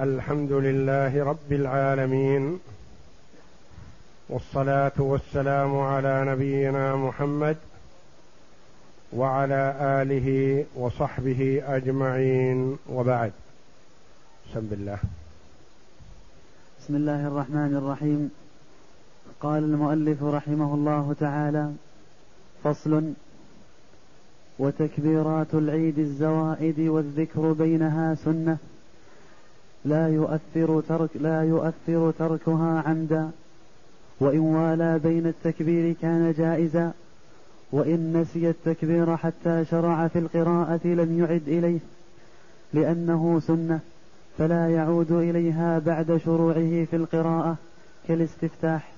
الحمد لله رب العالمين والصلاة والسلام على نبينا محمد وعلى آله وصحبه أجمعين. وبعد. بسم الله. بسم الله الرحمن الرحيم. قال المؤلف رحمه الله تعالى فصل وتكبيرات العيد الزوائد والذكر بينها سنة. لا يؤثر ترك لا يؤثر تركها عمدا. وإن والى بين التكبير كان جائزا. وإن نسي التكبير حتى شرع في القراءة لم يعد إليه لأنه سنة فلا يعود إليها بعد شروعه في القراءة كالاستفتاح.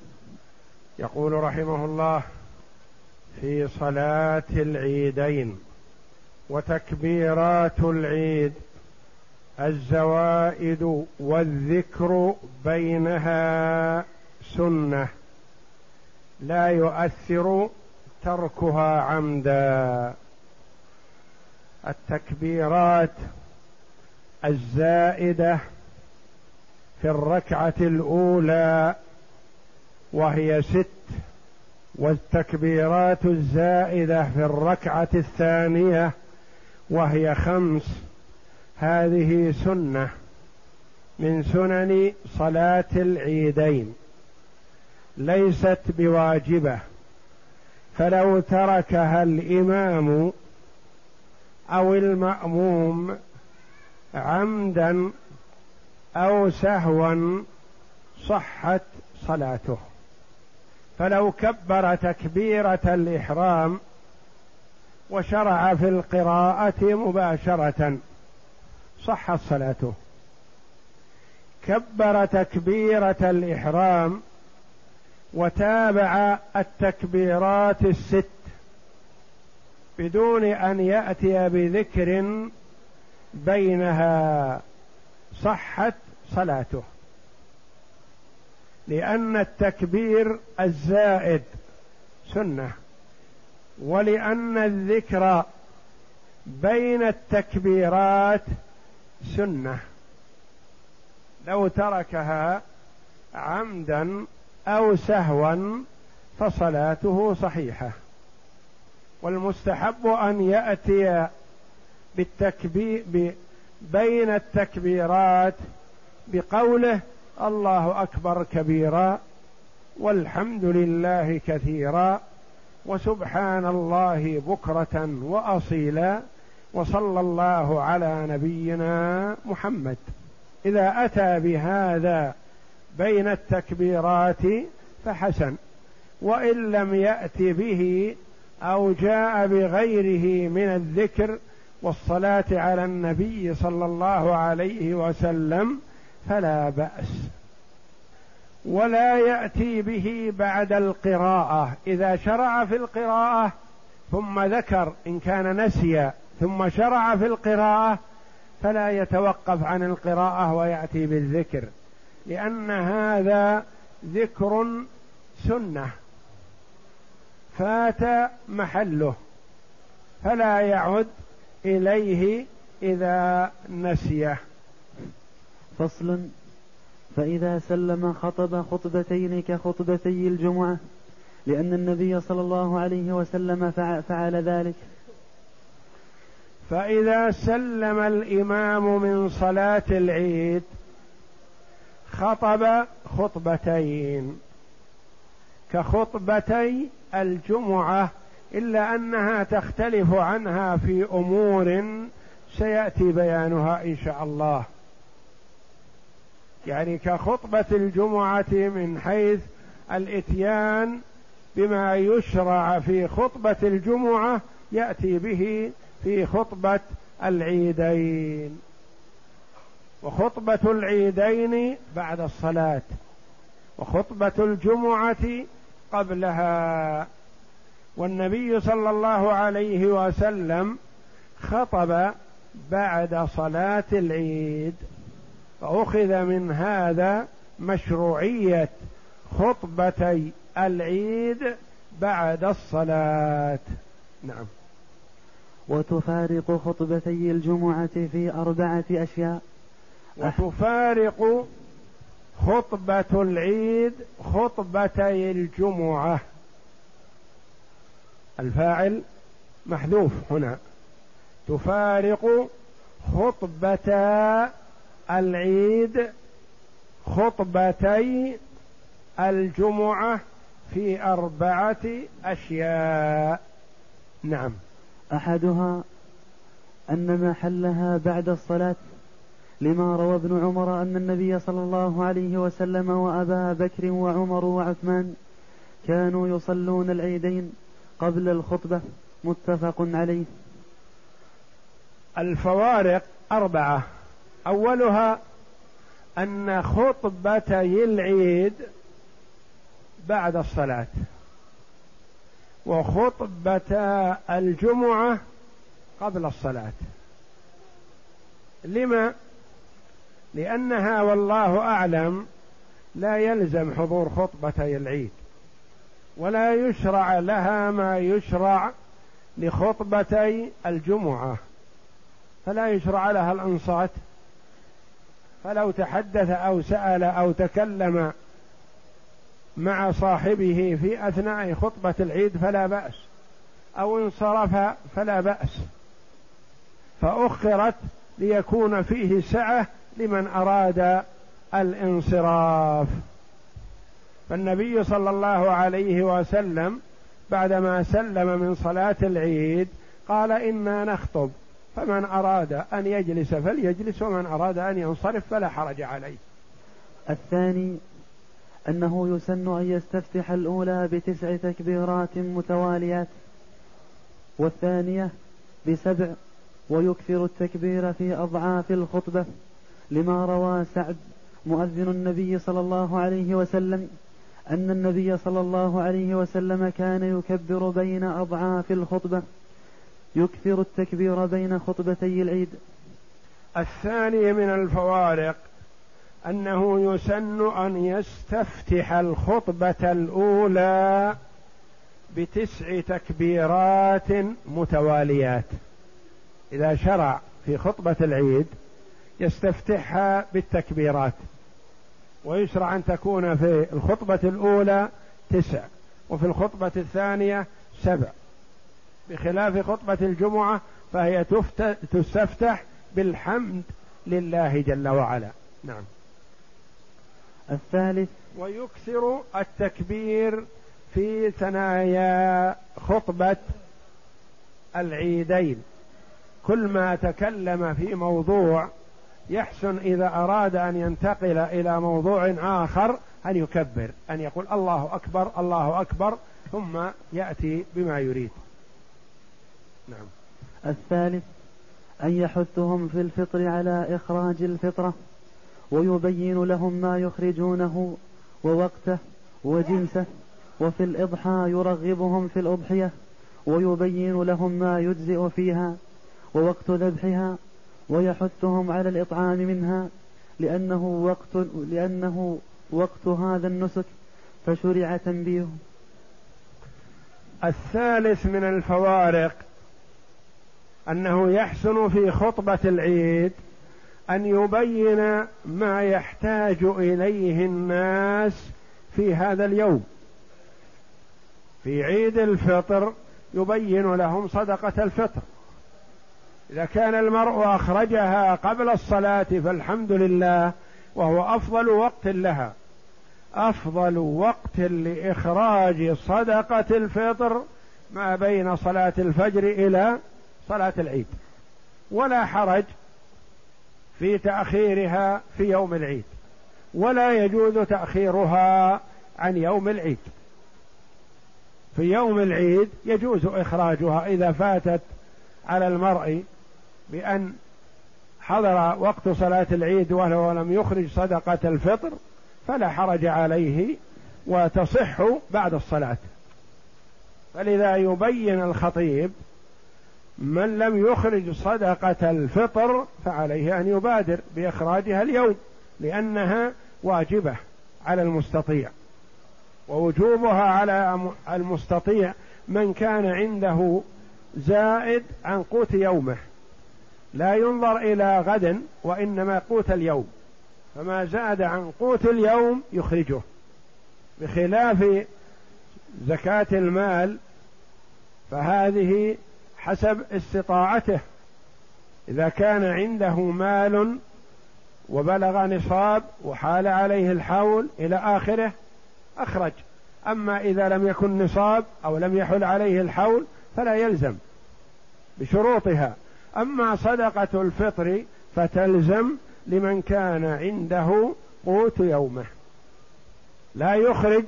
يقول رحمه الله في صلاة العيدين وتكبيرات العيد الزوائد والذكر بينها سنة لا يؤثر تركها عمدا. التكبيرات الزائدة في الركعة الأولى وهي ست والتكبيرات الزائدة في الركعة الثانية وهي خمس. هذه سنة من سنن صلاة العيدين ليست بواجبة فلو تركها الإمام أو المأموم عمدا أو سهوا صحت صلاته. فلو كبر تكبيرة الإحرام وشرع في القراءة مباشرة صحت صلاته. كبر تكبيرة الإحرام وتابع التكبيرات الست بدون أن يأتي بذكر بينها صحت صلاته. لأن التكبير الزائد سنة ولأن الذكر بين التكبيرات سنة. لو تركها عمدا أو سهوا فصلاته صحيحة. والمستحب أن يأتي بالتكبير بين التكبيرات بقوله الله أكبر كبيرا والحمد لله كثيرا وسبحان الله بكرة وأصيلا. وصلى الله على نبينا محمد. إذا أتى بهذا بين التكبيرات فحسن وإن لم يأت به أو جاء بغيره من الذكر والصلاة على النبي صلى الله عليه وسلم فلا بأس. ولا يأتي به بعد القراءة. إذا شرع في القراءة ثم ذكر إن كان نسي ثم شرع في القراءة فلا يتوقف عن القراءة ويأتي بالذكر لأن هذا ذكر سنة فات محله فلا يعد إليه إذا نسيه فصل فإذا سلم خطب خطبتين كخطبتي الجمعة لأن النبي صلى الله عليه وسلم فعل ذلك. فإذا سلم الإمام من صلاة العيد خطب خطبتين. كخطبتي الجمعة إلا أنها تختلف عنها في أمور سيأتي بيانها إن شاء الله. يعني كخطبة الجمعة من حيث الإتيان بما يشرع في خطبة الجمعة يأتي به في خطبة العيدين. وخطبة العيدين بعد الصلاة. وخطبة الجمعة قبلها. والنبي صلى الله عليه وسلم خطب بعد صلاة العيد. فأخذ من هذا مشروعية خطبتي العيد بعد الصلاة. نعم. وتفارق خطبتي الجمعة في أربعة أشياء. وتفارق خطبة العيد خطبتي الجمعة. الفاعل محذوف هنا. تفارق خطبة العيد خطبتي الجمعة في أربعة أشياء. نعم. أحدها أن محلها بعد الصلاة لما روى ابن عمر أن النبي صلى الله عليه وسلم وأبا بكر وعمر وعثمان كانوا يصلون العيدين قبل الخطبة متفق عليه. الفوارق أربعة. أولها أن خطبتي العيد بعد الصلاة. وخطبة الجمعة قبل الصلاة. لما؟ لأنها والله أعلم لا يلزم حضور خطبتي العيد ولا يشرع لها ما يشرع لخطبتي الجمعة. فلا يشرع لها الأنصات. فلو تحدث أو سأل أو تكلم مع صاحبه في أثناء خطبة العيد فلا بأس أو انصرف فلا بأس. فأخرت ليكون فيه سعة لمن أراد الانصراف. فالنبي صلى الله عليه وسلم بعدما سلم من صلاة العيد قال إنا نخطب فمن أراد أن يجلس فليجلس ومن أراد أن ينصرف فلا حرج عليه. الثاني أنه يسن أن يستفتح الأولى بتسع تكبيرات متواليات والثانية بسبع ويكثر التكبير في أضعاف الخطبة لما روى سعد مؤذن النبي صلى الله عليه وسلم أن النبي صلى الله عليه وسلم كان يكبر بين أضعاف الخطبة يكثر التكبير بين خطبتي العيد. الثاني من الفوارق أنه يسن أن يستفتح الخطبة الأولى بتسع تكبيرات متواليات. إذا شرع في خطبة العيد يستفتحها بالتكبيرات ويشرع أن تكون في الخطبة الأولى تسع وفي الخطبة الثانية سبع. بخلاف خطبة الجمعة فهي تستفتح بالحمد لله جل وعلا. نعم. الثالث ويكثر التكبير في ثنايا خطبة العيدين. كل ما تكلم في موضوع يحسن إذا أراد أن ينتقل إلى موضوع آخر أن يكبر أن يقول الله أكبر الله أكبر ثم يأتي بما يريد. نعم. الثالث أن يحثهم في الفطر على إخراج الفطرة. ويبين لهم ما يخرجونه ووقته وجنسه وفي الإضحى يرغبهم في الأضحية ويبين لهم ما يجزئ فيها ووقت ذبحها ويحثهم على الإطعام منها لأنه وقت لأنه وقت هذا النسك فشرع تنبيه. الثالث من الفوارق أنه يحسن في خطبة العيد أن يبين ما يحتاج إليه الناس في هذا اليوم. في عيد الفطر يبين لهم صدقة الفطر. إذا كان المرء أخرجها قبل الصلاة فالحمد لله وهو أفضل وقت لها. أفضل وقت لإخراج صدقة الفطر ما بين صلاة الفجر إلى صلاة العيد. ولا حرج في تأخيرها في يوم العيد ولا يجوز تأخيرها عن يوم العيد. في يوم العيد يجوز إخراجها إذا فاتت على المرء بأن حضر وقت صلاة العيد وهو لم يخرج صدقة الفطر فلا حرج عليه وتصح بعد الصلاة. فلذا يبين الخطيب من لم يخرج صدقة الفطر فعليه أن يبادر بإخراجها اليوم لأنها واجبة على المستطيع. ووجوبها على المستطيع من كان عنده زائد عن قوت يومه. لا ينظر إلى غد وإنما قوت اليوم. فما زاد عن قوت اليوم يخرجه. بخلاف زكاة المال فهذه حسب استطاعته. إذا كان عنده مال وبلغ نصاب وحال عليه الحول إلى آخره أخرج. أما إذا لم يكن نصاب أو لم يحل عليه الحول فلا يلزم بشروطها. أما صدقة الفطر فتلزم لمن كان عنده قوت يومه. لا يخرج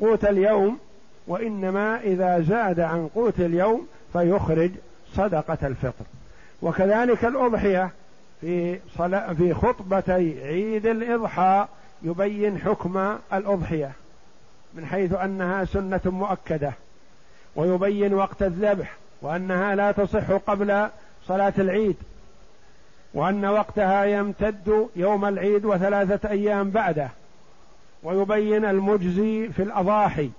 قوت اليوم وإنما إذا زاد عن قوت اليوم فيخرج صدقة الفطر. وكذلك الأضحية في صلاة في خطبتي عيد الإضحى يبين حكم الأضحية من حيث أنها سنة مؤكدة ويبين وقت الذبح وأنها لا تصح قبل صلاة العيد وأن وقتها يمتد يوم العيد وثلاثة أيام بعده. ويبين المجزي في الأضاحي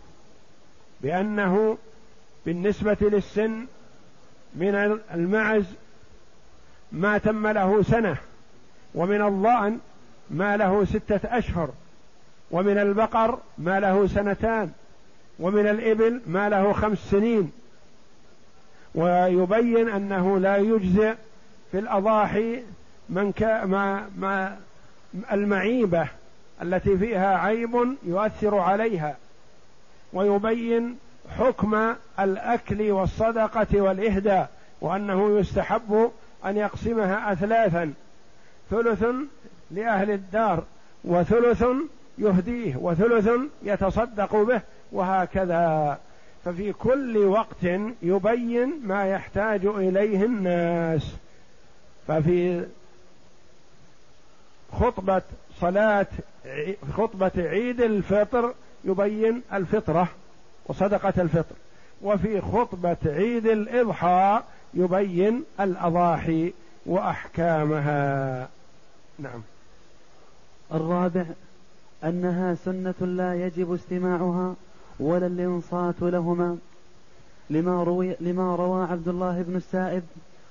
بأنه بالنسبة للسن من المعز ما تم له سنة ومن الضأن ما له ستة أشهر ومن البقر ما له سنتان ومن الإبل ما له خمس سنين. ويبين أنه لا يجزئ في الأضاحي من كا ما ما المعيبة التي فيها عيب يؤثر عليها. ويبين حكم الأكل والصدقة والإهداء وأنه يستحب أن يقسمها أثلاثا. ثلث لأهل الدار وثلث يهديه وثلث يتصدق به وهكذا. ففي كل وقت يبين ما يحتاج إليه الناس. ففي خطبة صلاة خطبة عيد الفطر يبين الفطرة. وصدقة الفطر. وفي خطبة عيد الإضحى يبين الأضاحي وأحكامها. نعم. الرابع أنها سنة لا يجب استماعها ولا الإنصات لهما. لما روي لما روى عبد الله بن السائب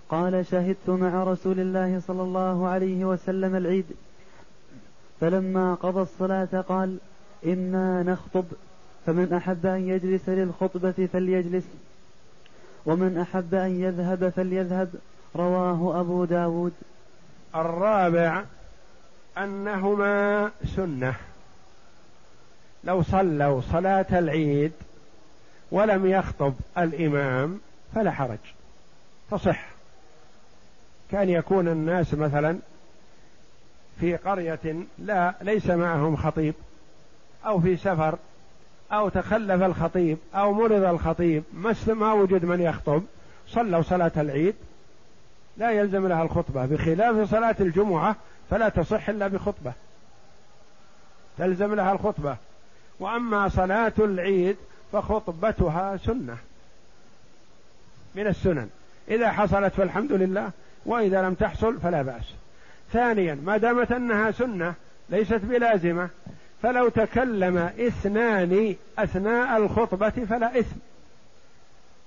قال شهدت مع رسول الله صلى الله عليه وسلم العيد. فلما قضى الصلاة قال إنا نخطب. فمن أحب أن يجلس للخطبة فليجلس ومن أحب أن يذهب فليذهب رواه أبو داود. الرابع أنهما سنة. لو صلوا صلاة العيد ولم يخطب الإمام فلا حرج. تصح. كان يكون الناس مثلا في قرية لا ليس معهم خطيب أو في سفر أو تخلف الخطيب أو مرض الخطيب ما وجد من يخطب. صلوا صلاة العيد. لا يلزم لها الخطبة. بخلاف صلاة الجمعة فلا تصح إلا بخطبة. تلزم لها الخطبة. وأما صلاة العيد فخطبتها سنة. من السنن. إذا حصلت فالحمد لله وإذا لم تحصل فلا بأس. ثانيا ما دامت أنها سنة ليست بلازمة فلو تكلم اثنان أثناء الخطبة فلا إثم.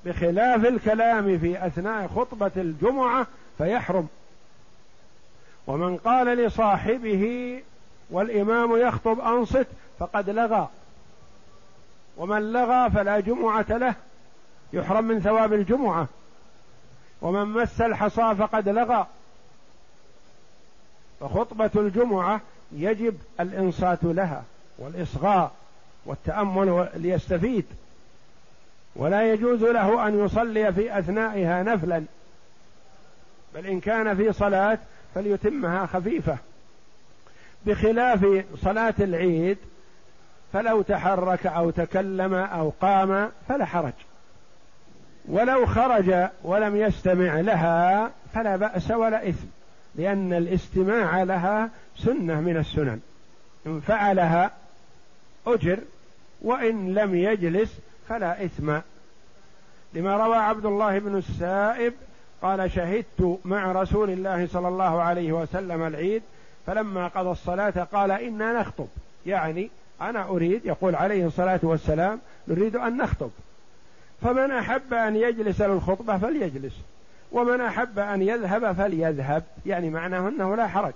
بخلاف الكلام في أثناء خطبة الجمعة فيحرم. ومن قال لصاحبه والإمام يخطب أنصت فقد لغى. ومن لغى فلا جمعة له يحرم من ثواب الجمعة. ومن مس الحصى فقد لغى. فخطبة الجمعة يجب الإنصات لها والإصغاء والتأمل ليستفيد. ولا يجوز له أن يصلي في أثنائها نفلا بل إن كان في صلاة فليتمها خفيفة. بخلاف صلاة العيد فلو تحرك أو تكلم أو قام فلا حرج. ولو خرج ولم يستمع لها فلا بأس ولا إثم. لأن الاستماع لها سنة من السنن. إن فعلها أجر وإن لم يجلس فلا إثم. لما روى عبد الله بن السائب قال شهدت مع رسول الله صلى الله عليه وسلم العيد فلما قضى الصلاة قال إنا نخطب. يعني أنا أريد يقول عليه الصلاة والسلام نريد أن نخطب. فمن أحب أن يجلس للخطبة فليجلس. ومن أحب أن يذهب فليذهب. يعني معناه أنه لا حرج.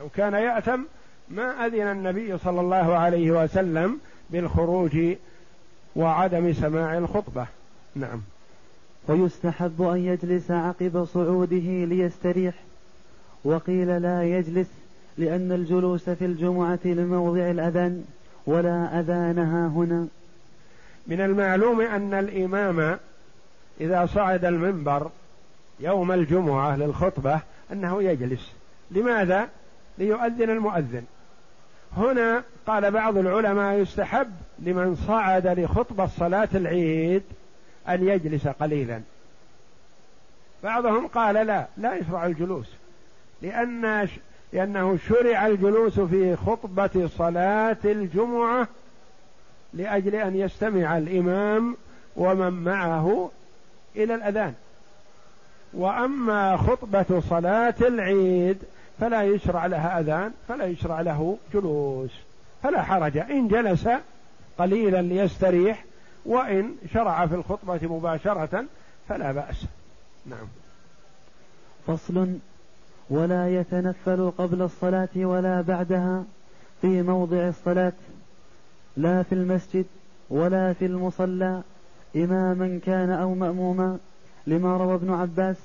لو كان يأثم ما أذن النبي صلى الله عليه وسلم بالخروج وعدم سماع الخطبة. نعم. ويستحب أن يجلس عقب صعوده ليستريح. وقيل لا يجلس لأن الجلوس في الجمعة لموضع الأذان ولا أذانها هنا. من المعلوم أن الإمام إذا صعد المنبر يوم الجمعة للخطبة أنه يجلس. لماذا؟ ليؤذن المؤذن. هنا قال بعض العلماء يستحب لمن صعد لخطبة صلاة العيد أن يجلس قليلا. بعضهم قال لا لا يشرع الجلوس. لأن لأنه شرع الجلوس في خطبة صلاة الجمعة لأجل أن يستمع الإمام ومن معه إلى الأذان. وأما خطبة صلاة العيد فلا يشرع لها أذان فلا يشرع له جلوس فلا حرج. إن جلس قليلا ليستريح وإن شرع في الخطبة مباشرة فلا بأس. نعم. فصل. ولا يتنفل قبل الصلاة ولا بعدها في موضع الصلاة لا في المسجد ولا في المصلى إماما كان أو مأموما. لما روى ابن عباس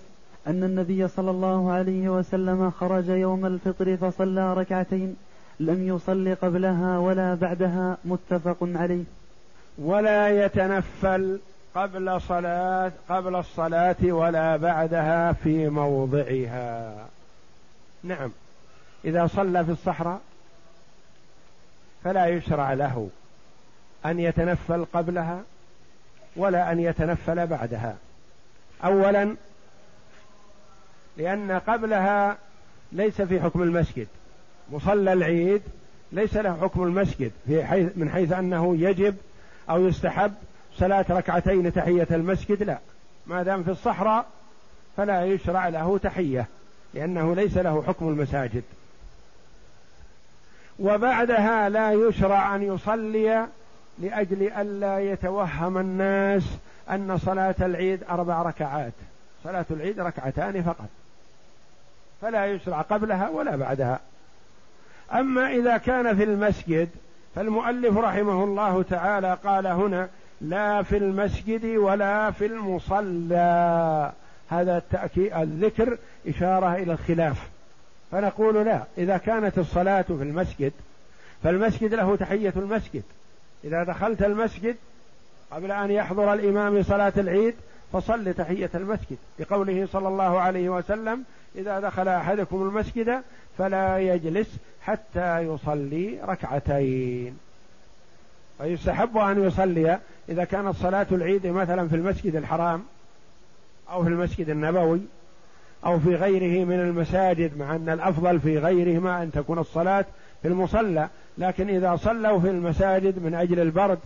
أن النبي صلى الله عليه وسلم خرج يوم الفطر فصلى ركعتين لم يصل قبلها ولا بعدها متفق عليه. ولا يتنفل قبل صلاة قبل الصلاة ولا بعدها في موضعها. نعم. إذا صلى في الصحراء فلا يشرع له أن يتنفل قبلها ولا أن يتنفل بعدها. أولا لأن قبلها ليس في حكم المسجد. مصلى العيد ليس له حكم المسجد في حيث من حيث أنه يجب أو يستحب صلاة ركعتين تحية المسجد. لا ما دام في الصحراء فلا يشرع له تحية لأنه ليس له حكم المساجد. وبعدها لا يشرع أن يصلي لأجل ألا يتوهم الناس أن صلاة العيد أربع ركعات. صلاة العيد ركعتان فقط. فلا يشرع قبلها ولا بعدها. أما إذا كان في المسجد فالمؤلف رحمه الله تعالى قال هنا لا في المسجد ولا في المصلى. هذا التأكيد الذكر إشارة إلى الخلاف. فنقول لا إذا كانت الصلاة في المسجد فالمسجد له تحية المسجد. إذا دخلت المسجد قبل أن يحضر الإمام صلاة العيد فصل تحية المسجد لقوله صلى الله عليه وسلم إذا دخل أحدكم المسجد فلا يجلس حتى يصلي ركعتين. فيستحب أن يصلي إذا كانت صلاة العيد مثلا في المسجد الحرام أو في المسجد النبوي أو في غيره من المساجد مع أن الأفضل في غيرهما أن تكون الصلاة في المصلى لكن إذا صلوا في المساجد من أجل البرد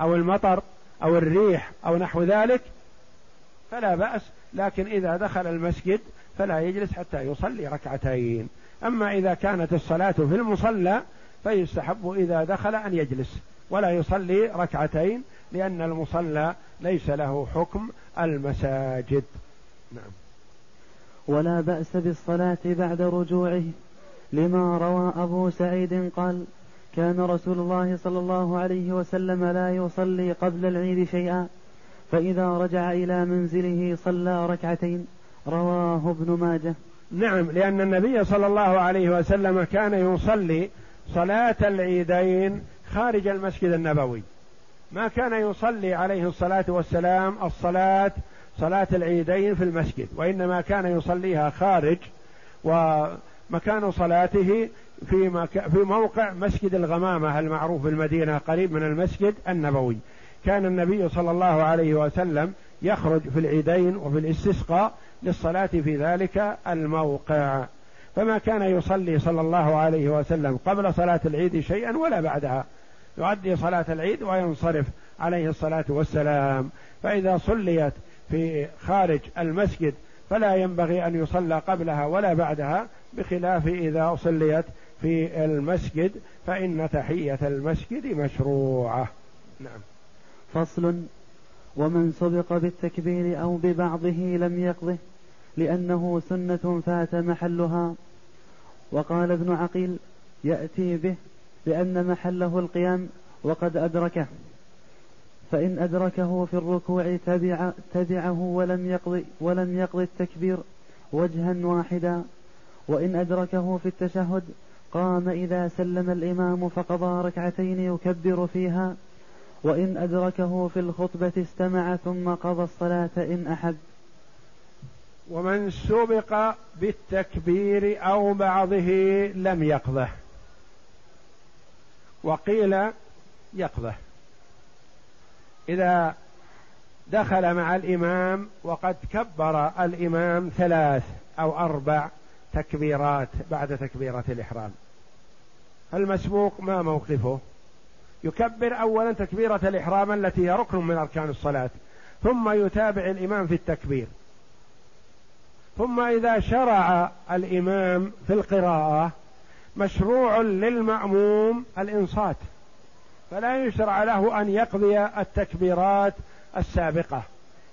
أو المطر أو الريح أو نحو ذلك فلا بأس. لكن إذا دخل المسجد فلا يجلس حتى يصلي ركعتين. أما إذا كانت الصلاة في المصلى فيستحب إذا دخل أن يجلس ولا يصلي ركعتين لأن المصلى ليس له حكم المساجد. نعم. ولا بأس بالصلاة بعد رجوعه لما روى أبو سعيد قال كان رسول الله صلى الله عليه وسلم لا يصلي قبل العيد شيئا فإذا رجع إلى منزله صلى ركعتين. رواه ابن ماجه. نعم لأن النبي صلى الله عليه وسلم كان يصلي صلاة العيدين خارج المسجد النبوي. ما كان يصلي عليه الصلاة والسلام الصلاة صلاة العيدين في المسجد وإنما كان يصليها خارج ومكان صلاته في, مك... في موقع مسجد الغمامة المعروف بالمدينة قريب من المسجد النبوي. كان النبي صلى الله عليه وسلم يخرج في العيدين وفي الاستسقاء للصلاة في ذلك الموقع. فما كان يصلي صلى الله عليه وسلم قبل صلاة العيد شيئا ولا بعدها. يؤدي صلاة العيد وينصرف عليه الصلاة والسلام. فإذا صليت في خارج المسجد فلا ينبغي أن يصلى قبلها ولا بعدها بخلاف إذا صليت في المسجد فإن تحية المسجد مشروعة. نعم. فصل. ومن سبق بالتكبير أو ببعضه لم يقضه لأنه سنة فات محلها. وقال ابن عقيل يأتي به لأن محله القيام وقد أدركه. فإن أدركه في الركوع تبع تبعه ولم يقضي ولم يقضي التكبير وجها واحدا. وإن أدركه في التشهد قام إذا سلم الإمام فقضى ركعتين يكبر فيها وإن أدركه في الخطبة استمع ثم قضى الصلاة إن أحب. ومن سبق بالتكبير أو بعضه لم يقضه. وقيل يقضه. إذا دخل مع الإمام وقد كبر الإمام ثلاث أو أربع تكبيرات بعد تكبيرة الإحرام. المسبوق ما موقفه. يكبر أولا تكبيرة الإحرام التي هي ركن من أركان الصلاة ثم يتابع الإمام في التكبير. ثم إذا شرع الإمام في القراءة مشروع للمأموم الإنصات. فلا يشرع له أن يقضي التكبيرات السابقة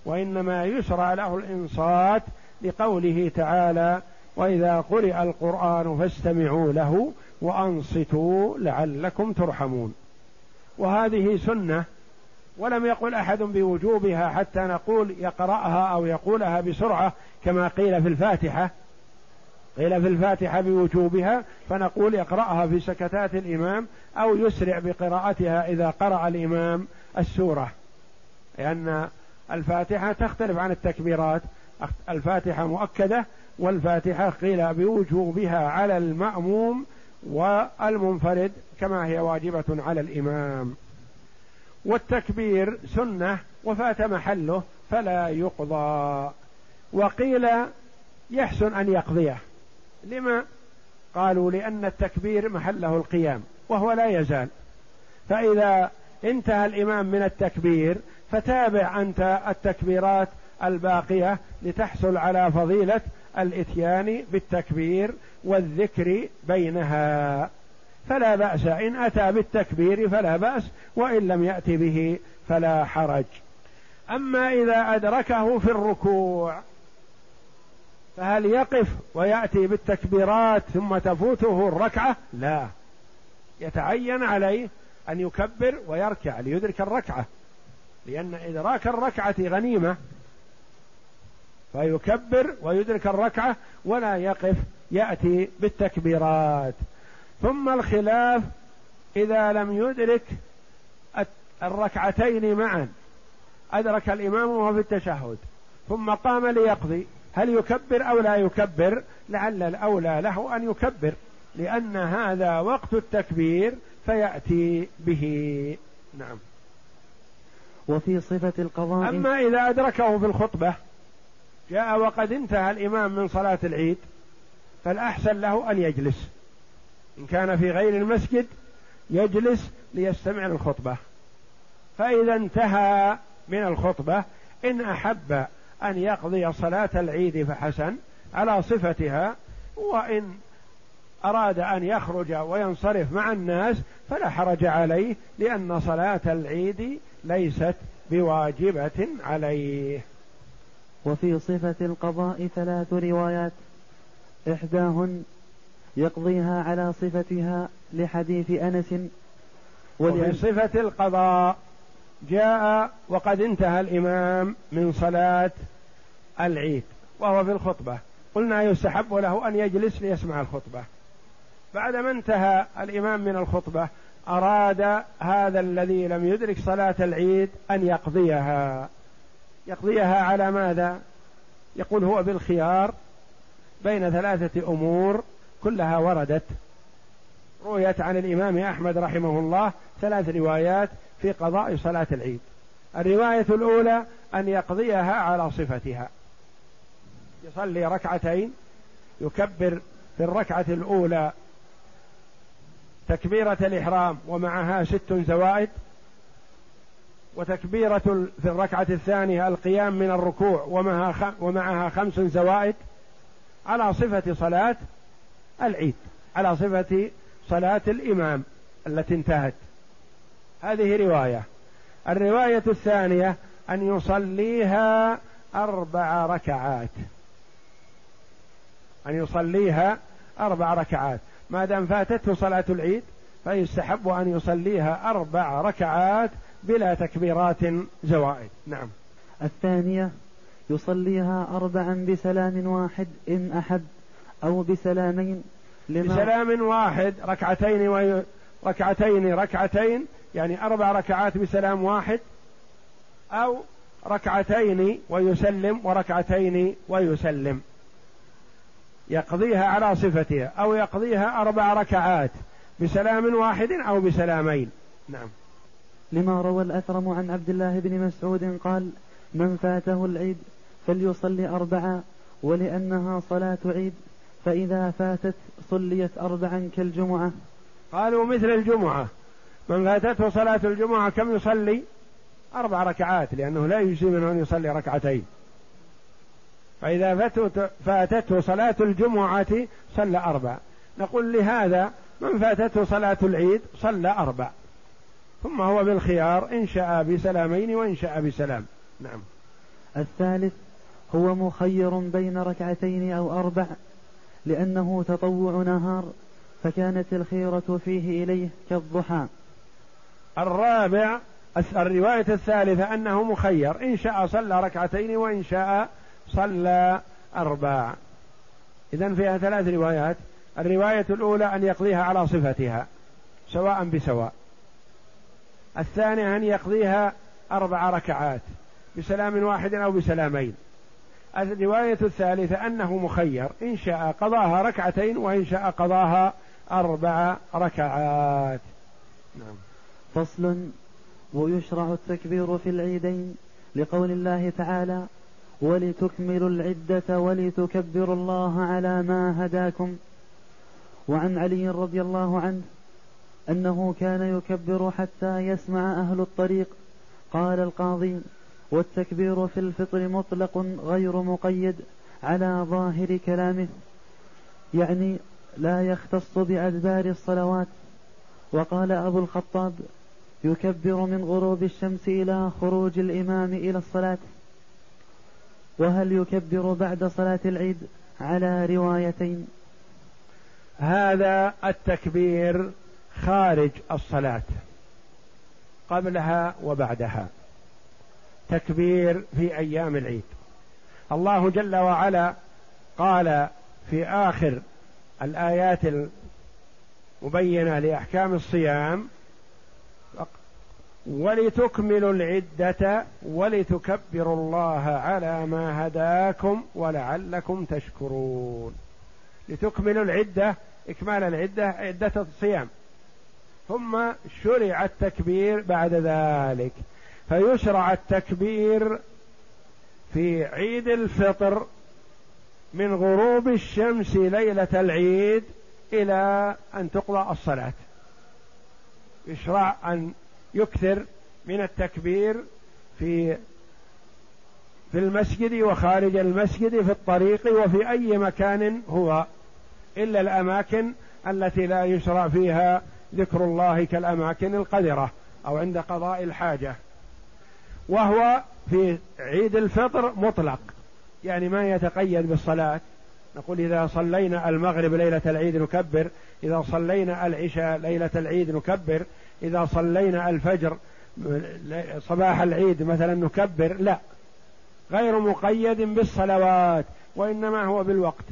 وإنما يشرع له الإنصات لقوله تعالى وإذا قرئ القرآن فاستمعوا له وأنصتوا لعلكم ترحمون. وهذه سنة ولم يقل أحد بوجوبها حتى نقول يقرأها أو يقولها بسرعة كما قيل في الفاتحة. قيل في الفاتحة بوجوبها فنقول يقرأها في سكتات الإمام أو يسرع بقراءتها إذا قرأ الإمام السورة. لأن الفاتحة تختلف عن التكبيرات. الفاتحة مؤكدة والفاتحة قيل بوجوبها على المأموم والمنفرد كما هي واجبة على الإمام. والتكبير سنة وفات محله فلا يقضى. وقيل يحسن أن يقضيه. لما؟ قالوا لأن التكبير محله القيام وهو لا يزال. فإذا انتهى الإمام من التكبير فتابع أنت التكبيرات الباقية لتحصل على فضيلة الإتيان بالتكبير والذكر بينها. فلا بأس إن أتى بالتكبير فلا بأس وإن لم يأتي به فلا حرج. أما إذا أدركه في الركوع فهل يقف ويأتي بالتكبيرات ثم تفوته الركعة؟ لا. يتعين عليه أن يكبر ويركع ليدرك الركعة لأن إدراك الركعة غنيمة. فيكبر ويدرك الركعة ولا يقف يأتي بالتكبيرات. ثم الخلاف إذا لم يدرك الركعتين معا أدرك الإمام وهو في التشهد. ثم قام ليقضي هل يكبر أو لا يكبر؟ لعل الأولى له أن يكبر لأن هذا وقت التكبير فيأتي به. نعم. وفي صفة القضاء أما إذا أدركه في الخطبة جاء وقد انتهى الإمام من صلاة العيد فالأحسن له أن يجلس. إن كان في غير المسجد يجلس ليستمع للخطبة. فإذا انتهى من الخطبة إن أحب أن يقضي صلاة العيد فحسن على صفتها وإن أراد أن يخرج وينصرف مع الناس فلا حرج عليه لأن صلاة العيد ليست بواجبة عليه. وفي صفة القضاء ثلاث روايات. إحداهن يقضيها على صفتها لحديث أنس وفي صفة القضاء جاء وقد انتهى الإمام من صلاة العيد وهو في الخطبة. قلنا يستحب له أن يجلس ليسمع الخطبة. بعدما انتهى الإمام من الخطبة أراد هذا الذي لم يدرك صلاة العيد أن يقضيها. يقضيها على ماذا؟ يقول هو بالخيار بين ثلاثة أمور كلها وردت. رويت عن الإمام أحمد رحمه الله ثلاث روايات في قضاء صلاة العيد. الرواية الأولى أن يقضيها على صفتها. يصلي ركعتين يكبر في الركعة الأولى تكبيرة الإحرام ومعها ست زوائد وتكبيرة في الركعة الثانية القيام من الركوع ومعها ومعها خمس زوائد على صفة صلاة العيد على صفة صلاة الإمام التي انتهت. هذه رواية. الرواية الثانية أن يصليها أربع ركعات. أن يصليها أربع ركعات. ما دام فاتته صلاة العيد فيستحب أن يصليها أربع ركعات بلا تكبيرات زوائد. نعم. الثانية يصليها أربعا بسلام واحد إن أحب أو بسلامين لما بسلام واحد ركعتين وي... ركعتين ركعتين يعني أربع ركعات بسلام واحد أو ركعتين ويسلم وركعتين ويسلم. يقضيها على صفتها أو يقضيها أربع ركعات بسلام واحد أو بسلامين. نعم. لما روى الأثرم عن عبد الله بن مسعود قال من فاته العيد فليصلي أربعا ولأنها صلاة عيد فإذا فاتت صليت أربعا كالجمعة. قالوا مثل الجمعة. من فاتته صلاة الجمعة كم يصلي؟ أربع ركعات لأنه لا يجزي منه أن يصلي ركعتين. فإذا فاتته صلاة الجمعة صلى أربع. نقول لهذا من فاتته صلاة العيد صلى أربع. ثم هو بالخيار إن شاء بسلامين وإن شاء بسلام. نعم. الثالث هو مخير بين ركعتين أو أربع لأنه تطوع نهار فكانت الخيرة فيه إليه كالضحى. الرابع الرواية الثالثة أنه مخير إن شاء صلى ركعتين وإن شاء صلى أربع. إذا فيها ثلاث روايات. الرواية الأولى أن يقضيها على صفتها سواء بسواء. الثانية أن يقضيها أربع ركعات بسلام واحد أو بسلامين. الرواية الثالثة أنه مخير إن شاء قضاها ركعتين وإن شاء قضاها أربع ركعات. نعم. فصل ويشرع التكبير في العيدين لقول الله تعالى ولتكملوا العدة ولتكبروا الله على ما هداكم. وعن علي رضي الله عنه أنه كان يكبر حتى يسمع أهل الطريق. قال القاضي والتكبير في الفطر مطلق غير مقيد على ظاهر كلامه يعني لا يختص بأدبار الصلوات. وقال أبو الخطاب يكبر من غروب الشمس إلى خروج الإمام إلى الصلاة. وهل يكبر بعد صلاة العيد؟ على روايتين. هذا التكبير خارج الصلاة قبلها وبعدها. تكبير في أيام العيد. الله جل وعلا قال في آخر الآيات المبينة لأحكام الصيام ولتكملوا العدة ولتكبروا الله على ما هداكم ولعلكم تشكرون. لتكملوا العدة إكمال العدة عدة الصيام. ثم شرع التكبير بعد ذلك. فيشرع التكبير في عيد الفطر من غروب الشمس ليلة العيد إلى أن تقضى الصلاة. يشرع أن يكثر من التكبير في في المسجد وخارج المسجد في الطريق وفي أي مكان هو إلا الأماكن التي لا يشرع فيها ذكر الله كالأماكن القذرة أو عند قضاء الحاجة. وهو في عيد الفطر مطلق يعني ما يتقيد بالصلاة. نقول إذا صلينا المغرب ليلة العيد نكبر إذا صلينا العشاء ليلة العيد نكبر إذا صلينا الفجر صباح العيد مثلا نكبر لا. غير مقيد بالصلوات وإنما هو بالوقت.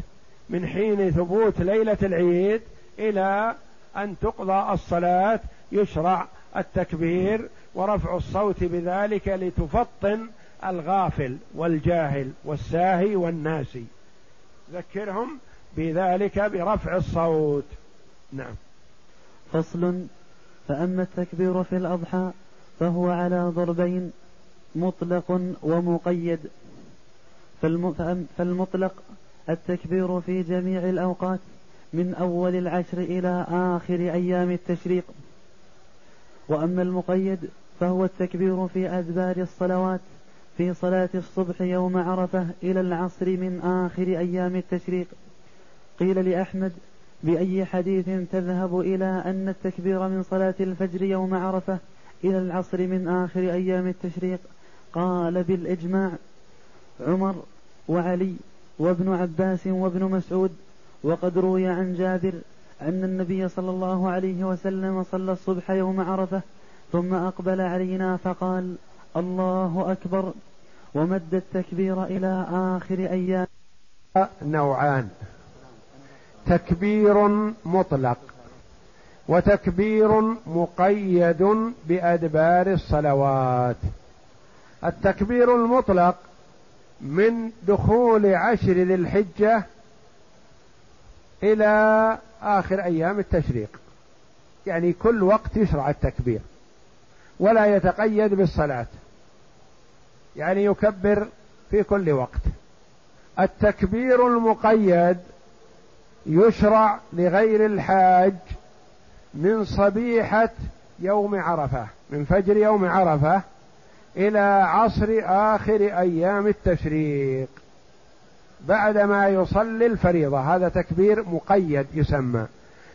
من حين ثبوت ليلة العيد إلى أن تقضى الصلاة يشرع التكبير ورفع الصوت بذلك لتفطن الغافل والجاهل والساهي والناسي. ذكرهم بذلك برفع الصوت. نعم. فصل. فأما التكبير في الأضحى فهو على ضربين مطلق ومقيد. فالمطلق التكبير في جميع الأوقات. من أول العشر إلى آخر أيام التشريق. وأما المقيد فهو التكبير في أدبار الصلوات في صلاة الصبح يوم عرفة إلى العصر من آخر أيام التشريق. قيل لأحمد بأي حديث تذهب إلى أن التكبير من صلاة الفجر يوم عرفة إلى العصر من آخر أيام التشريق؟ قال بالإجماع عمر وعلي وابن عباس وابن مسعود وقد روي عن جابر أن النبي صلى الله عليه وسلم صلى الصبح يوم عرفة ثم أقبل علينا فقال الله أكبر ومد التكبير إلى آخر أيام. نوعان. تكبير مطلق وتكبير مقيد بأدبار الصلوات. التكبير المطلق من دخول عشر ذي الحجة إلى آخر أيام التشريق. يعني كل وقت يشرع التكبير. ولا يتقيد بالصلاة. يعني يكبر في كل وقت. التكبير المقيد يشرع لغير الحاج من صبيحة يوم عرفة من فجر يوم عرفة إلى عصر آخر أيام التشريق. بعدما يصلي الفريضة. هذا تكبير مقيد يسمى.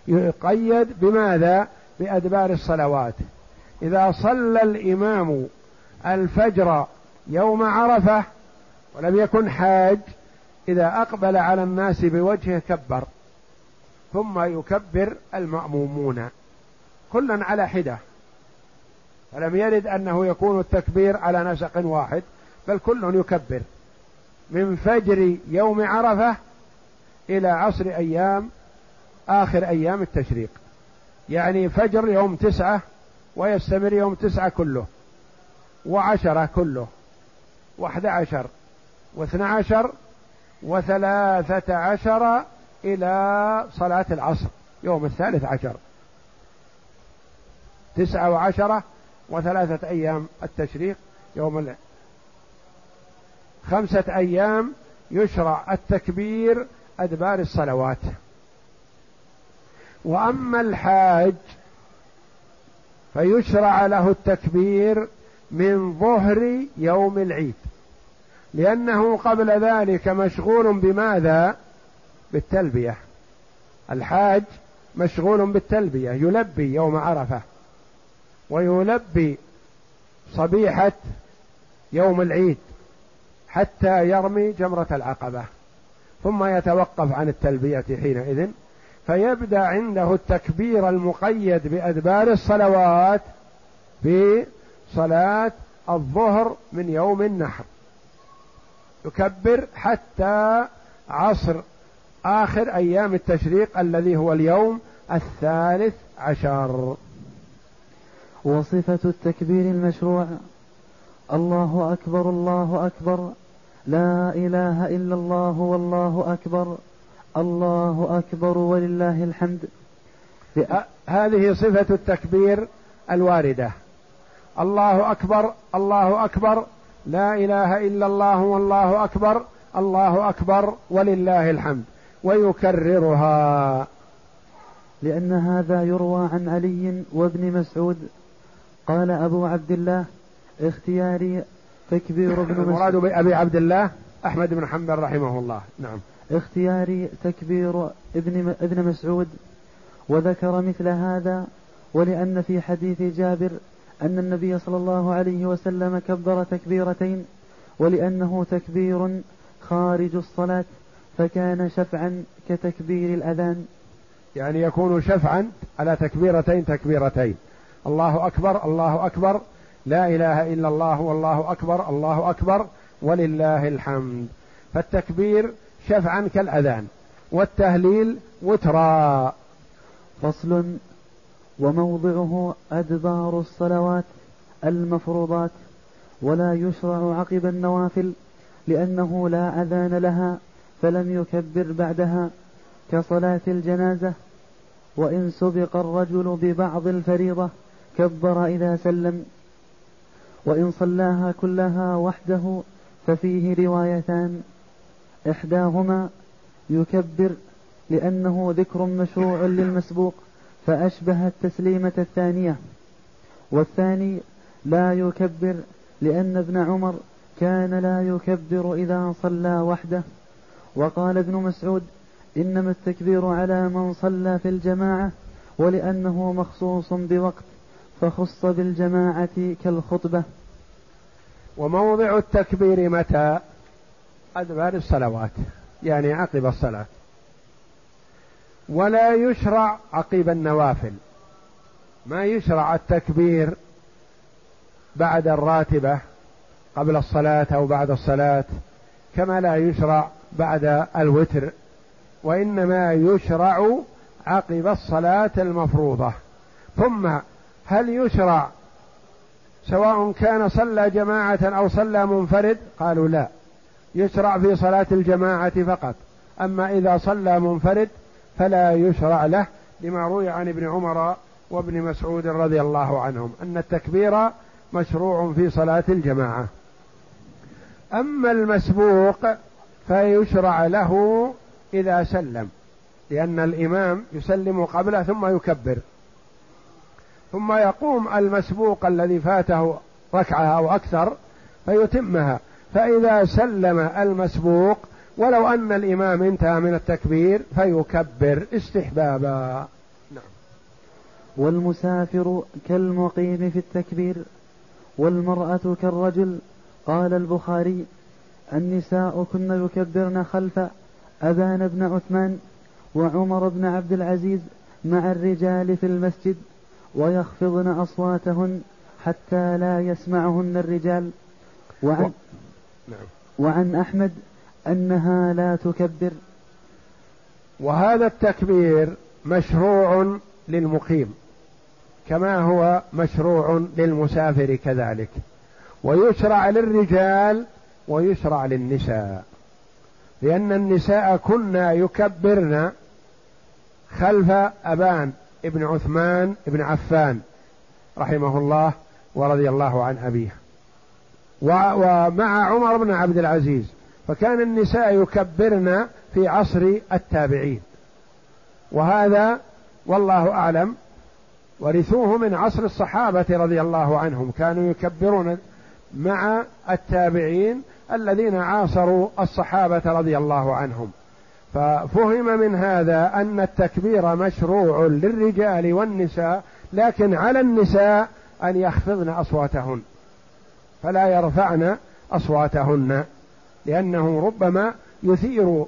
يقيد بماذا؟ بأدبار الصلوات. إذا صلى الإمام الفجر يوم عرفة ولم يكن حاج إذا أقبل على الناس بوجهه كبر. ثم يكبر المأمومون. كلا على حدة. فلم يرد أنه يكون التكبير على نسق واحد بل كل يكبر. من فجر يوم عرفة إلى عصر أيام آخر أيام التشريق. يعني فجر يوم تسعة ويستمر يوم تسعة كله وعشرة كله وأحد عشر واثنى عشر وثلاثة عشر إلى صلاة العصر يوم الثالث عشر. تسعة وعشرة وثلاثة أيام التشريق يوم خمسة أيام يشرع التكبير أدبار الصلوات. وأما الحاج فيشرع له التكبير من ظهر يوم العيد لأنه قبل ذلك مشغول بماذا؟ بالتلبية. الحاج مشغول بالتلبية يلبي يوم عرفة ويلبي صبيحة يوم العيد. حتى يرمي جمرة العقبة ثم يتوقف عن التلبية حينئذ فيبدأ عنده التكبير المقيد بأدبار الصلوات في صلاة الظهر من يوم النحر. يكبر حتى عصر آخر أيام التشريق الذي هو اليوم الثالث عشر. وصفة التكبير المشروع الله أكبر الله أكبر. لا إله إلا الله والله أكبر. الله أكبر ولله الحمد. هذه صفة التكبير الواردة. الله أكبر الله أكبر لا إله إلا الله والله أكبر الله أكبر ولله الحمد. ويكررها. لأن هذا يروى عن علي وابن مسعود. قال أبو عبد الله اختياري تكبير ابن مسعود المراد بأبي عبد الله أحمد بن حنبل رحمه الله. نعم. اختياري تكبير ابن ابن مسعود وذكر مثل هذا ولأن في حديث جابر أن النبي صلى الله عليه وسلم كبر تكبيرتين ولأنه تكبير خارج الصلاة فكان شفعا كتكبير الأذان. يعني يكون شفعا على تكبيرتين تكبيرتين. الله أكبر الله أكبر لا إله إلا الله والله أكبر الله أكبر ولله الحمد. فالتكبير شفعا كالأذان والتهليل وترا فصل وموضعه أدبار الصلوات المفروضات ولا يشرع عقب النوافل لأنه لا أذان لها فلم يكبر بعدها كصلاة الجنازة. وإن سبق الرجل ببعض الفريضة كبر إذا سلم وإن صلاها كلها وحده ففيه روايتان. إحداهما يكبر لأنه ذكر مشروع للمسبوق فأشبه التسليمة الثانية. والثاني لا يكبر لأن ابن عمر كان لا يكبر إذا صلى وحده. وقال ابن مسعود إنما التكبير على من صلى في الجماعة ولأنه مخصوص بوقت. فخص بالجماعة كالخطبة. وموضع التكبير متى؟ أدبار الصلوات يعني عقب الصلاة. ولا يشرع عقيب النوافل. ما يشرع التكبير بعد الراتبة قبل الصلاة أو بعد الصلاة كما لا يشرع بعد الوتر. وإنما يشرع عقب الصلاة المفروضة. ثم هل يشرع سواء كان صلى جماعة أو صلى منفرد؟ قالوا لا. يشرع في صلاة الجماعة فقط. أما إذا صلى منفرد فلا يشرع له لما روي عن ابن عمر وابن مسعود رضي الله عنهم أن التكبير مشروع في صلاة الجماعة. أما المسبوق فيشرع له إذا سلم لأن الإمام يسلم قبله ثم يكبر. ثم يقوم المسبوق الذي فاته ركعة أو أكثر فيتمها. فإذا سلم المسبوق ولو أن الإمام انتهى من التكبير فيكبر استحبابا. نعم. والمسافر كالمقيم في التكبير والمرأة كالرجل. قال البخاري النساء كن يكبرن خلف أبان بن عثمان وعمر بن عبد العزيز مع الرجال في المسجد. ويخفضن أصواتهن حتى لا يسمعهن الرجال. وعن, و... نعم. وعن أحمد أنها لا تكبر. وهذا التكبير مشروع للمقيم كما هو مشروع للمسافر كذلك. ويشرع للرجال ويشرع للنساء لأن النساء كنا يكبرن خلف أبان. ابن عثمان ابن عفان رحمه الله ورضي الله عن أبيه. ومع عمر بن عبد العزيز فكان النساء يكبرن في عصر التابعين. وهذا والله أعلم ورثوه من عصر الصحابة رضي الله عنهم. كانوا يكبرون مع التابعين الذين عاصروا الصحابة رضي الله عنهم. ففهم من هذا أن التكبير مشروع للرجال والنساء لكن على النساء أن يخفضن أصواتهن. فلا يرفعن أصواتهن لأنه ربما يثير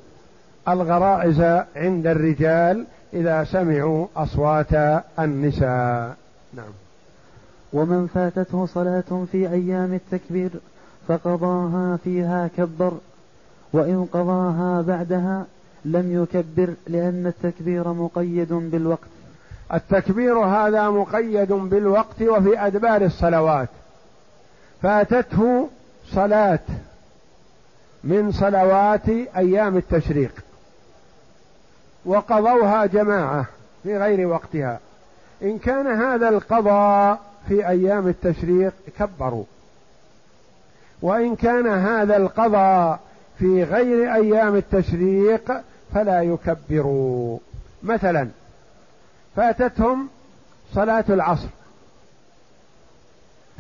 الغرائز عند الرجال إذا سمعوا أصوات النساء. نعم. ومن فاتته صلاة في أيام التكبير فقضاها فيها كبر وإن قضاها بعدها لم يكبر لأن التكبير مقيد بالوقت. التكبير هذا مقيد بالوقت وفي أدبار الصلوات. فاتته صلاة من صلوات أيام التشريق. وقضوها جماعة في غير وقتها. إن كان هذا القضاء في أيام التشريق كبروا. وإن كان هذا القضاء في غير أيام التشريق فلا يكبروا. مثلا فاتتهم صلاة العصر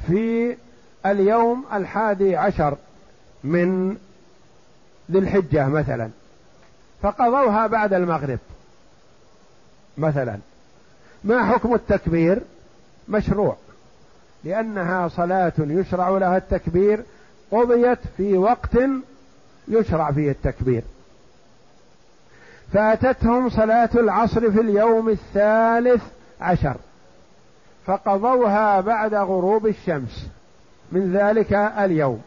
في اليوم الحادي عشر من ذي الحجة مثلا فقضوها بعد المغرب مثلا. ما حكم التكبير؟ مشروع لأنها صلاة يشرع لها التكبير قضيت في وقت يشرع فيه التكبير. فاتتهم صلاة العصر في اليوم الثالث عشر فقضوها بعد غروب الشمس من ذلك اليوم.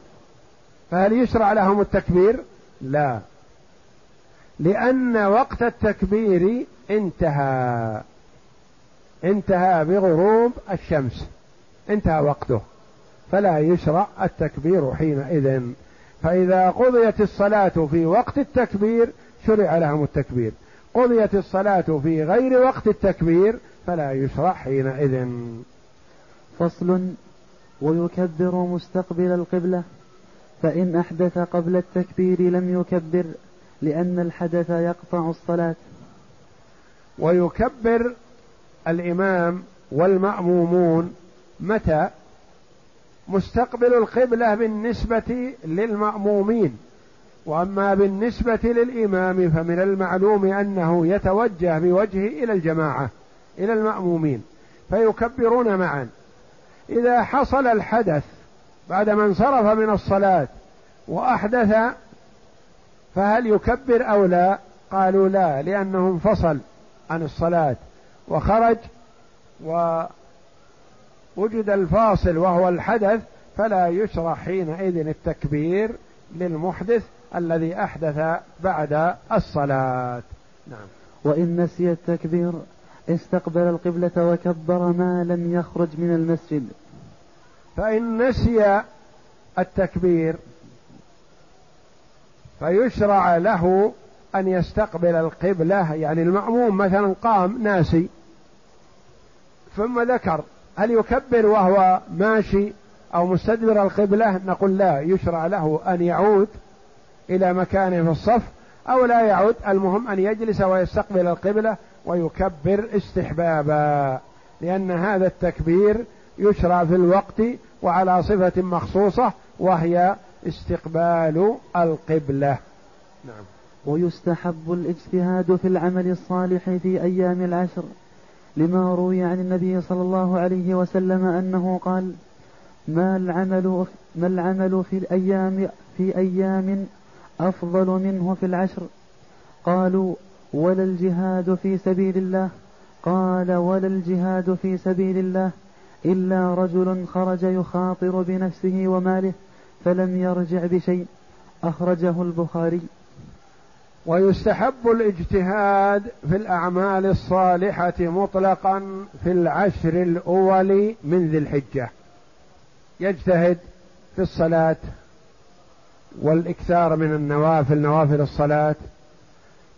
فهل يشرع لهم التكبير؟ لا لأن وقت التكبير انتهى انتهى بغروب الشمس انتهى وقته فلا يشرع التكبير حينئذ. فإذا قضيت الصلاة في وقت التكبير شرع لهم التكبير. قضيت الصلاة في غير وقت التكبير فلا يشرع حينئذ. فصل ويكبر مستقبل القبلة فإن أحدث قبل التكبير لم يكبر لأن الحدث يقطع الصلاة. ويكبر الإمام والمأمومون متى؟ مستقبل القبلة بالنسبة للمأمومين. وأما بالنسبة للإمام فمن المعلوم أنه يتوجه بوجهه إلى الجماعة إلى المأمومين فيكبرون معا. إذا حصل الحدث بعدما انصرف من الصلاة وأحدث فهل يكبر أو لا؟ قالوا لا لأنه انفصل عن الصلاة وخرج ووجد الفاصل وهو الحدث فلا يشرع حينئذ التكبير للمحدث الذي أحدث بعد الصلاة. نعم. وإن نسي التكبير استقبل القبلة وكبر ما لم يخرج من المسجد. فإن نسي التكبير فيشرع له أن يستقبل القبلة يعني المأموم مثلا قام ناسي ثم ذكر هل يكبر وهو ماشي أو مستدبر القبلة؟ نقول لا يشرع له أن يعود إلى مكانه في الصف أو لا يعود المهم أن يجلس ويستقبل القبلة ويكبر استحبابا. لأن هذا التكبير يشرع في الوقت وعلى صفة مخصوصة وهي استقبال القبلة. نعم. ويستحب الاجتهاد في العمل الصالح في أيام العشر. لما روي عن النبي صلى الله عليه وسلم أنه قال ما العمل ما العمل في الأيام في أيام أفضل منه في العشر. قالوا ولا الجهاد في سبيل الله. قال ولا الجهاد في سبيل الله. إلا رجل خرج يخاطر بنفسه وماله فلم يرجع بشيء. أخرجه البخاري. ويستحب الاجتهاد في الأعمال الصالحة مطلقا في العشر الأول من ذي الحجة. يجتهد في الصلاة والإكثار من النوافل نوافل الصلاة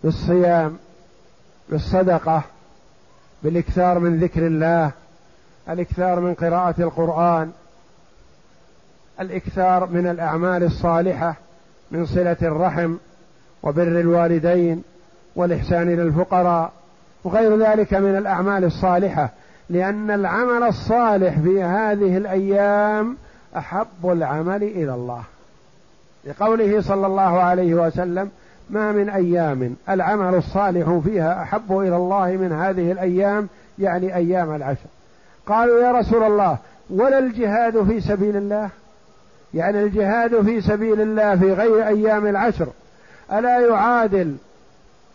بالصيام بالصدقة بالإكثار من ذكر الله الإكثار من قراءة القرآن الإكثار من الأعمال الصالحة من صلة الرحم وبر الوالدين والإحسان إلى الفقراء وغير ذلك من الأعمال الصالحة لأن العمل الصالح في هذه الأيام أحب العمل إلى الله. لقوله صلى الله عليه وسلم ما من أيام العمل الصالح فيها أحب إلى الله من هذه الأيام يعني أيام العشر. قالوا يا رسول الله ولا الجهاد في سبيل الله؟ يعني الجهاد في سبيل الله في غير أيام العشر. ألا يعادل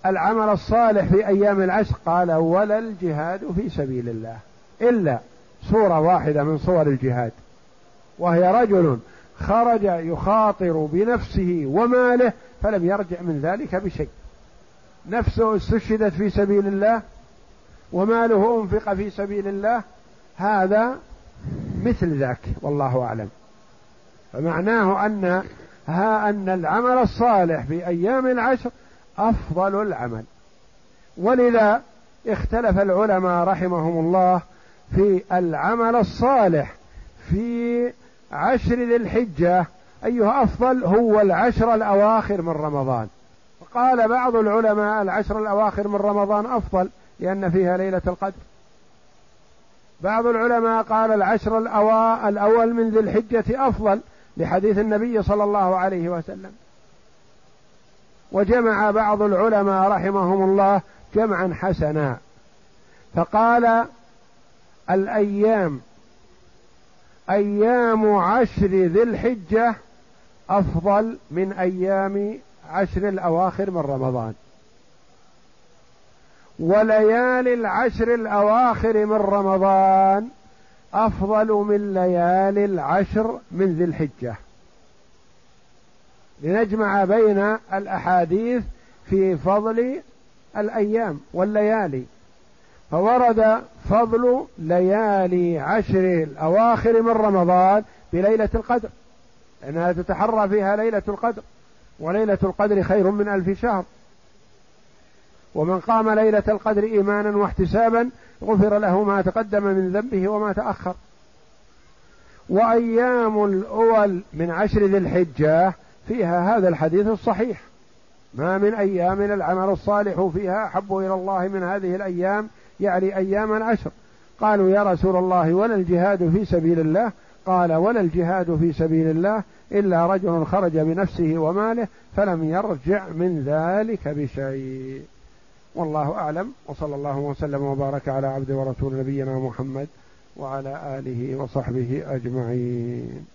العمل الصالح في أيام العشر؟ قال ولا الجهاد في سبيل الله. إلا صورة واحدة من صور الجهاد وهي رجل خرج يخاطر بنفسه وماله فلم يرجع من ذلك بشيء. نفسه استشهدت في سبيل الله وماله أنفق في سبيل الله هذا مثل ذاك والله أعلم. فمعناه أن ها أن العمل الصالح في أيام العشر أفضل العمل. ولذا اختلف العلماء رحمهم الله في العمل الصالح في عشر ذي الحجة أيها أفضل هو العشر الأواخر من رمضان. قال بعض العلماء العشر الأواخر من رمضان أفضل لأن فيها ليلة القدر. بعض العلماء قال العشر الأوا... الأول من ذي الحجة أفضل لحديث النبي صلى الله عليه وسلم. وجمع بعض العلماء رحمهم الله جمعا حسنا. فقال الأيام أيام عشر ذي الحجة أفضل من أيام عشر الأواخر من رمضان. وليالي العشر الأواخر من رمضان أفضل من ليالي العشر من ذي الحجة. لنجمع بين الأحاديث في فضل الأيام والليالي. فورد فضل ليالي عشر الأواخر من رمضان بليلة القدر. لأنها تتحرى فيها ليلة القدر وليلة القدر خير من ألف شهر. ومن قام ليلة القدر إيمانا واحتسابا غفر له ما تقدم من ذنبه وما تأخر. وأيام الأول من عشر ذي الحجة فيها هذا الحديث الصحيح. ما من أيام العمل الصالح فيها أحب إلى الله من هذه الأيام يعني أيام العشر قالوا يا رسول الله ولا الجهاد في سبيل الله؟ قال ولا الجهاد في سبيل الله إلا رجل خرج بنفسه وماله فلم يرجع من ذلك بشيء. والله أعلم وصلى الله وسلم وبارك على عبد ورسول نبينا محمد وعلى آله وصحبه أجمعين.